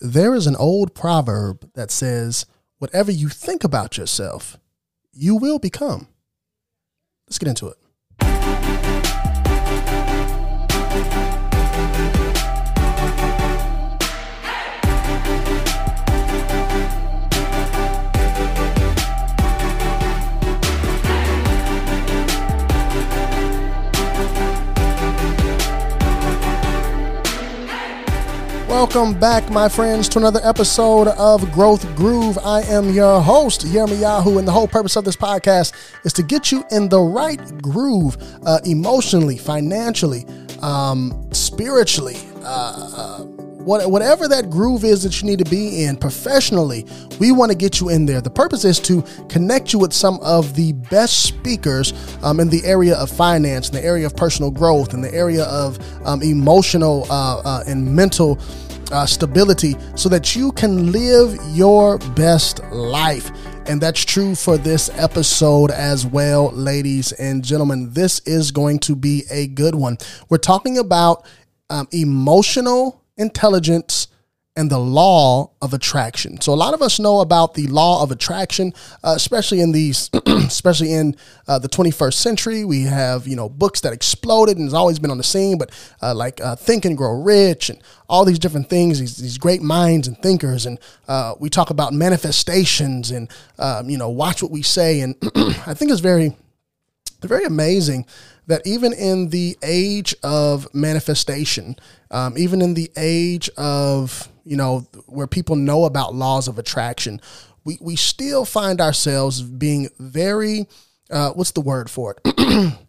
there is an old proverb that says, whatever you think about yourself, you will become. Let's get into it. Welcome back, my friends, to another episode of Growth Groove. I am your host, Yirmeyahu, and the whole purpose of this podcast is to get you in the right groove uh, emotionally, financially, um, spiritually. Uh, uh, what, whatever that groove is that you need to be in professionally, we want to get you in there. The purpose is to connect you with some of the best speakers um, in the area of finance, in the area of personal growth, in the area of um, emotional uh, uh, and mental uh, stability so that you can live your best life. And that's true for this episode as well, ladies and gentlemen. This is going to be a good one. We're talking about um, emotional intelligence and the law of attraction. So a lot of us know about the law of attraction, uh, especially in these, especially in uh, the 21st century. We have you know books that exploded and has always been on the scene, but uh, like uh, Think and Grow Rich and all these different things. These, these great minds and thinkers, and uh, we talk about manifestations and um, you know watch what we say. And I think it's very, very amazing that even in the age of manifestation, um, even in the age of you know where people know about laws of attraction, we we still find ourselves being very uh, what's the word for it?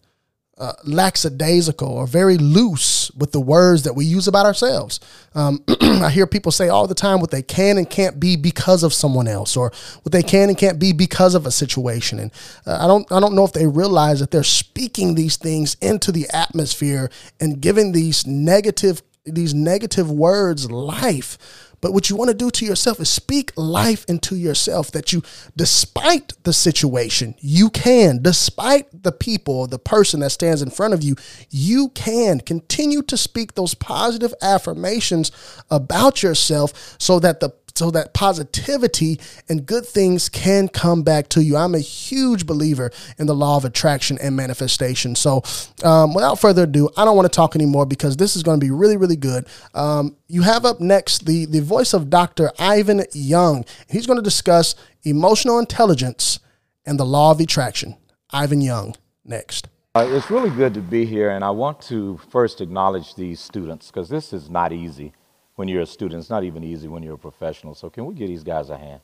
uh, lackadaisical or very loose with the words that we use about ourselves. Um, I hear people say all the time what they can and can't be because of someone else, or what they can and can't be because of a situation. And uh, I don't, I don't know if they realize that they're speaking these things into the atmosphere and giving these negative, these negative words life. But what you want to do to yourself is speak life into yourself that you, despite the situation, you can, despite the people, the person that stands in front of you, you can continue to speak those positive affirmations about yourself so that the so that positivity and good things can come back to you. I'm a huge believer in the law of attraction and manifestation. So, um, without further ado, I don't want to talk anymore because this is going to be really, really good. Um, you have up next the, the voice of Dr. Ivan Young. He's going to discuss emotional intelligence and the law of attraction. Ivan Young, next. Uh, it's really good to be here, and I want to first acknowledge these students because this is not easy when you're a student. It's not even easy when you're a professional. So, can we give these guys a hand?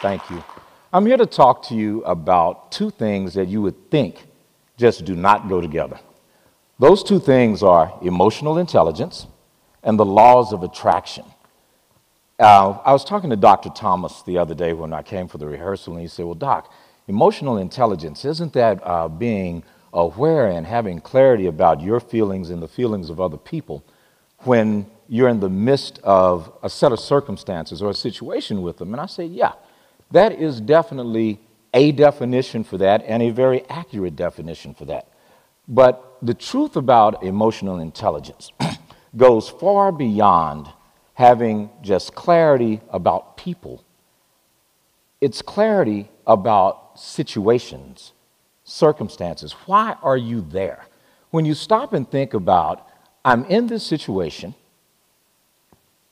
Thank you. I'm here to talk to you about two things that you would think just do not go together. Those two things are emotional intelligence and the laws of attraction. Uh, I was talking to Dr. Thomas the other day when I came for the rehearsal, and he said, Well, Doc, emotional intelligence, isn't that uh, being aware and having clarity about your feelings and the feelings of other people when you're in the midst of a set of circumstances or a situation with them. And I say, yeah, that is definitely a definition for that and a very accurate definition for that. But the truth about emotional intelligence goes far beyond having just clarity about people. It's clarity about situations circumstances. Why are you there? When you stop and think about, I'm in this situation,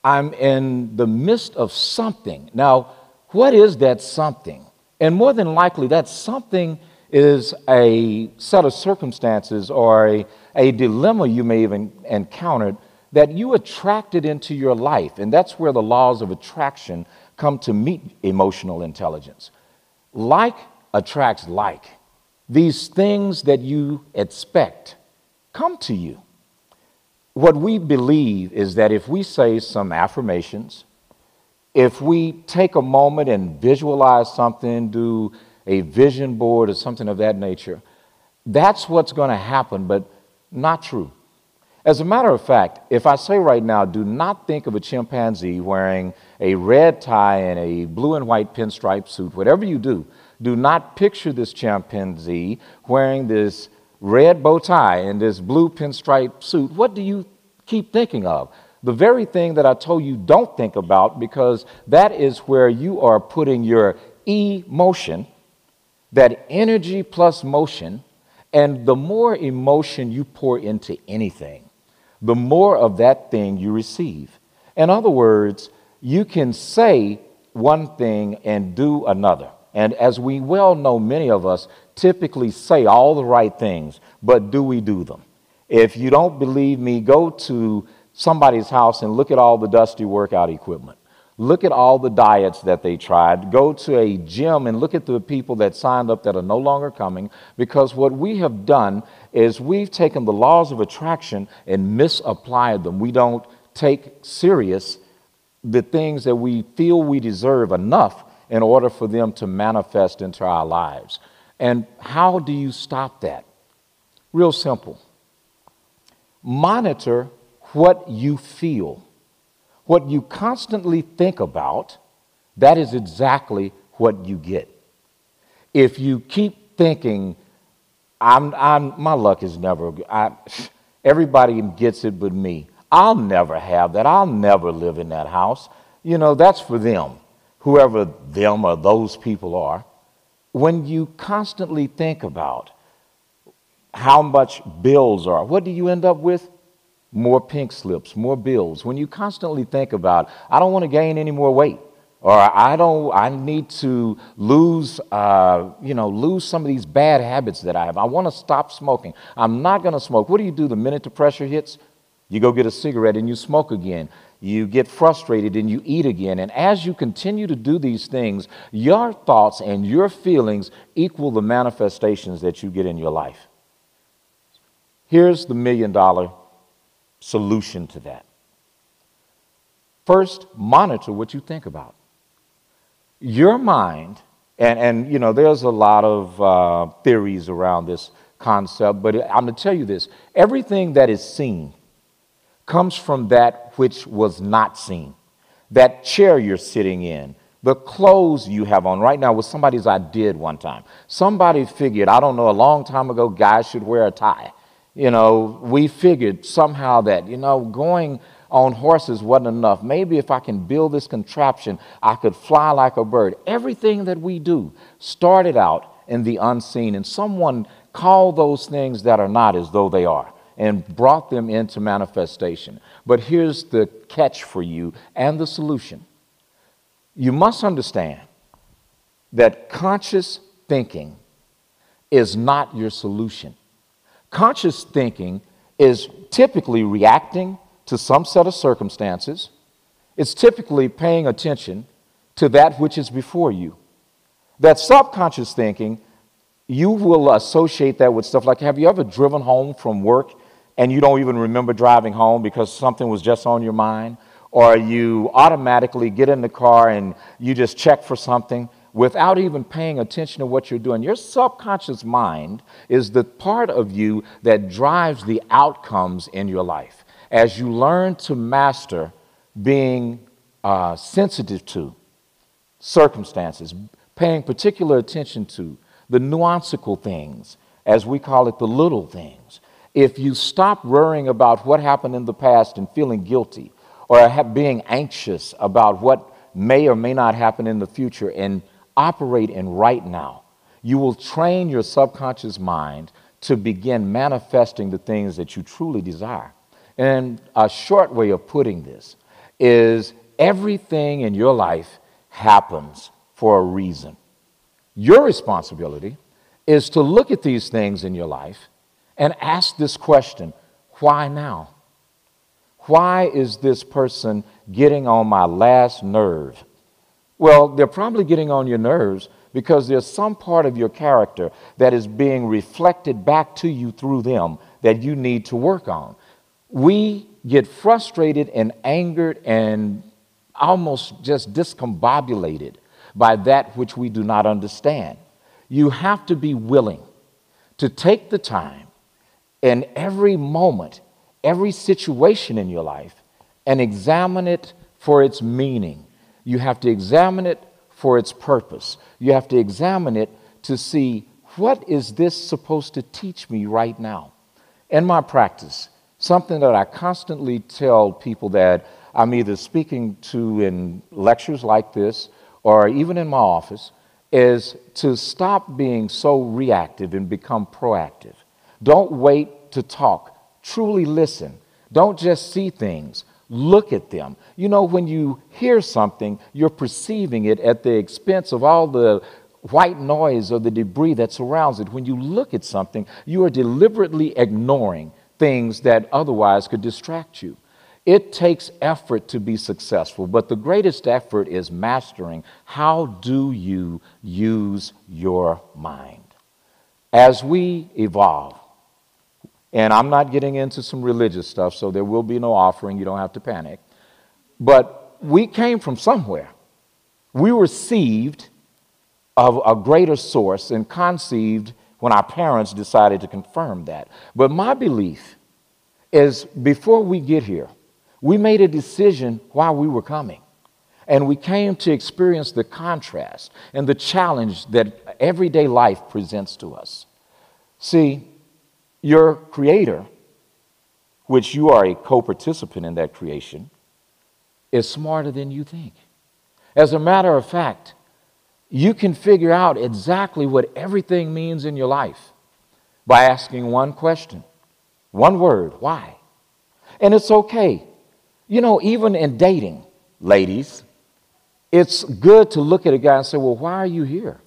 I'm in the midst of something. Now, what is that something? And more than likely, that something is a set of circumstances or a, a dilemma you may have encountered that you attracted into your life. And that's where the laws of attraction come to meet emotional intelligence. Like attracts like these things that you expect come to you. What we believe is that if we say some affirmations, if we take a moment and visualize something, do a vision board or something of that nature, that's what's going to happen, but not true. As a matter of fact, if I say right now, do not think of a chimpanzee wearing a red tie and a blue and white pinstripe suit, whatever you do, do not picture this chimpanzee wearing this red bow tie and this blue pinstripe suit, what do you keep thinking of? The very thing that I told you don't think about because that is where you are putting your emotion, that energy plus motion, and the more emotion you pour into anything, the more of that thing you receive. In other words, you can say one thing and do another. And as we well know, many of us typically say all the right things, but do we do them? If you don't believe me, go to somebody's house and look at all the dusty workout equipment. Look at all the diets that they tried. Go to a gym and look at the people that signed up that are no longer coming because what we have done is we've taken the laws of attraction and misapplied them. We don't take serious the things that we feel we deserve enough in order for them to manifest into our lives. And how do you stop that? Real simple. Monitor what you feel. What you constantly think about, that is exactly what you get. If you keep thinking, I'm, I'm, my luck is never, I, everybody gets it but me. I'll never have that. I'll never live in that house. You know, that's for them whoever them or those people are, when you constantly think about how much bills are, what do you end up with? More pink slips, more bills. When you constantly think about, I don't want to gain any more weight, or I don't, I need to lose, uh, you know, lose some of these bad habits that I have. I want to stop smoking. I'm not going to smoke. What do you do the minute the pressure hits? You go get a cigarette and you smoke again you get frustrated and you eat again. And as you continue to do these things, your thoughts and your feelings equal the manifestations that you get in your life. Here's the million dollar solution to that. First, monitor what you think about. Your mind, and, and you know, there's a lot of uh, theories around this concept, but I'm going to tell you this everything that is seen comes from that which was not seen. That chair you're sitting in, the clothes you have on right now was somebody's I did one time. Somebody figured, I don't know, a long time ago, guys should wear a tie. You know, we figured somehow that, you know, going on horses wasn't enough. Maybe if I can build this contraption, I could fly like a bird. Everything that we do started out in the unseen, and someone called those things that are not as though they are and brought them into manifestation. But here's the catch for you and the solution you must understand that conscious thinking is not your solution. Conscious thinking is typically reacting to some set of circumstances, it's typically paying attention to that which is before you. That subconscious thinking, you will associate that with stuff like have you ever driven home from work and you don't even remember driving home because something was just on your mind, or you automatically get in the car and you just check for something without even paying attention to what you're doing. Your subconscious mind is the part of you that drives the outcomes in your life. As you learn to master being uh, sensitive to circumstances, paying particular attention to the nuancical things, as we call it, the little things, if you stop worrying about what happened in the past and feeling guilty, or being anxious about what may or may not happen in the future, and operate in right now, you will train your subconscious mind to begin manifesting the things that you truly desire. And a short way of putting this is everything in your life happens for a reason. Your responsibility is to look at these things in your life and ask this question why now? Why is this person getting on my last nerve? Well, they're probably getting on your nerves because there's some part of your character that is being reflected back to you through them that you need to work on. We get frustrated and angered and almost just discombobulated by that which we do not understand. You have to be willing to take the time in every moment, every situation in your life, and examine it for its meaning. You have to examine it for its purpose. You have to examine it to see what is this supposed to teach me right now? In my practice, something that I constantly tell people that I'm either speaking to in lectures like this or even in my office is to stop being so reactive and become proactive. Don't wait to talk, truly listen. Don't just see things, look at them. You know, when you hear something, you're perceiving it at the expense of all the white noise or the debris that surrounds it. When you look at something, you are deliberately ignoring things that otherwise could distract you. It takes effort to be successful, but the greatest effort is mastering how do you use your mind. As we evolve, and I'm not getting into some religious stuff, so there will be no offering, you don't have to panic. But we came from somewhere. We received of a greater source and conceived when our parents decided to confirm that. But my belief is before we get here, we made a decision while we were coming. And we came to experience the contrast and the challenge that everyday life presents to us. See, your creator, which you are a co participant in that creation, is smarter than you think. As a matter of fact, you can figure out exactly what everything means in your life by asking one question, one word, why? And it's okay. You know, even in dating, ladies, it's good to look at a guy and say, Well, why are you here?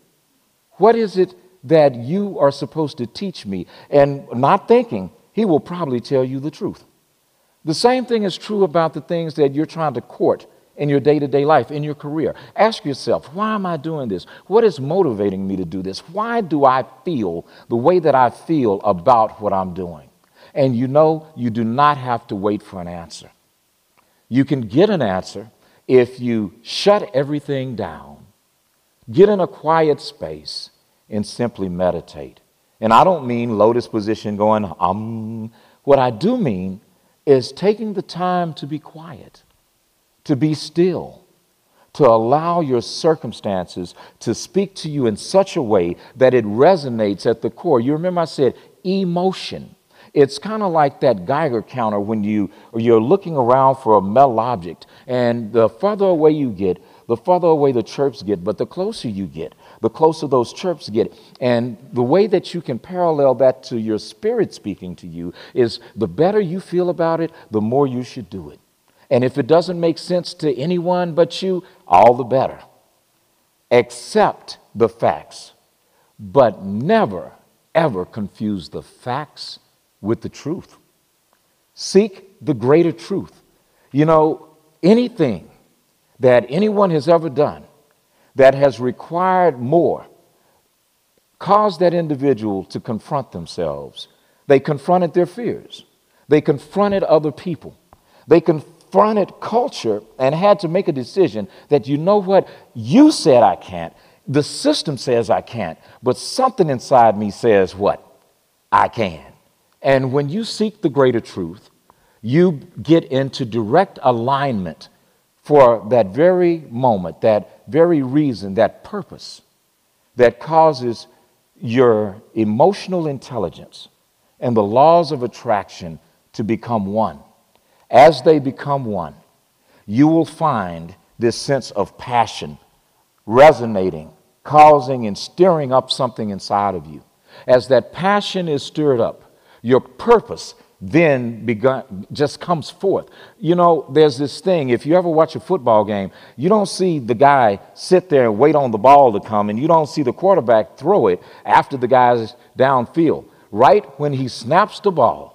What is it that you are supposed to teach me? And not thinking, he will probably tell you the truth. The same thing is true about the things that you're trying to court in your day to day life, in your career. Ask yourself, why am I doing this? What is motivating me to do this? Why do I feel the way that I feel about what I'm doing? And you know, you do not have to wait for an answer. You can get an answer if you shut everything down, get in a quiet space, and simply meditate. And I don't mean lotus position going, um. What I do mean is taking the time to be quiet to be still, to allow your circumstances to speak to you in such a way that it resonates at the core. You remember I said emotion. It's kind of like that Geiger counter when you you're looking around for a metal object, and the further away you get, the farther away the chirps get, but the closer you get, the closer those chirps get. And the way that you can parallel that to your spirit speaking to you is the better you feel about it, the more you should do it. And if it doesn't make sense to anyone but you, all the better. Accept the facts, but never, ever confuse the facts with the truth. Seek the greater truth. You know, anything that anyone has ever done that has required more caused that individual to confront themselves. They confronted their fears, they confronted other people, they confronted culture and had to make a decision that you know what, you said I can't, the system says I can't, but something inside me says what? I can. And when you seek the greater truth, you get into direct alignment for that very moment, that very reason, that purpose that causes your emotional intelligence and the laws of attraction to become one as they become one, you will find this sense of passion resonating, causing and stirring up something inside of you. As that passion is stirred up, your purpose then begun, just comes forth. You know, there's this thing, if you ever watch a football game, you don't see the guy sit there and wait on the ball to come, and you don't see the quarterback throw it after the guy's downfield. Right when he snaps the ball,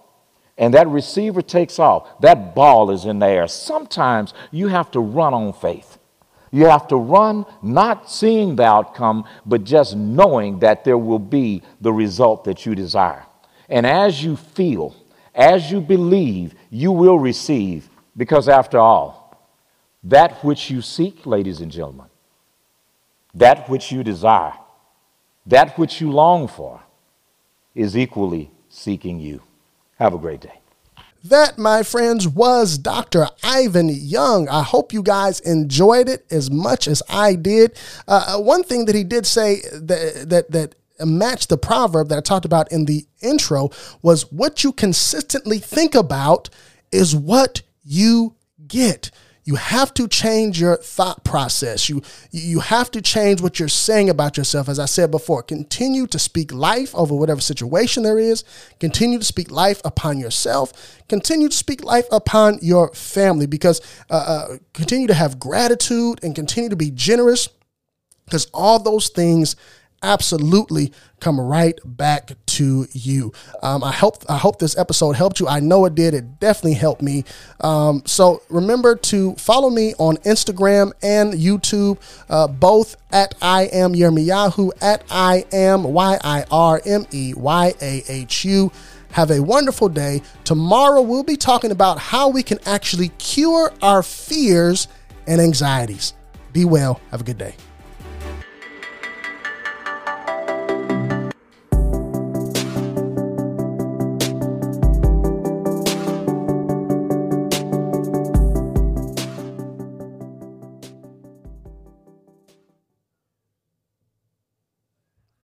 and that receiver takes off, that ball is in the air. Sometimes you have to run on faith. You have to run not seeing the outcome, but just knowing that there will be the result that you desire. And as you feel, as you believe, you will receive, because after all, that which you seek, ladies and gentlemen, that which you desire, that which you long for, is equally seeking you. Have a great day. That, my friends, was Dr. Ivan Young. I hope you guys enjoyed it as much as I did. Uh, uh, one thing that he did say that that that match the proverb that I talked about in the intro was what you consistently think about is what you get. You have to change your thought process. You you have to change what you're saying about yourself. As I said before, continue to speak life over whatever situation there is. Continue to speak life upon yourself. Continue to speak life upon your family because uh, uh, continue to have gratitude and continue to be generous because all those things absolutely come right back to you. Um, I hope I hope this episode helped you. I know it did. It definitely helped me. Um, so remember to follow me on Instagram and YouTube, uh, both at I am Yirmeyahu at I am Y I R M E Y A H U. Have a wonderful day. Tomorrow we'll be talking about how we can actually cure our fears and anxieties. Be well. Have a good day.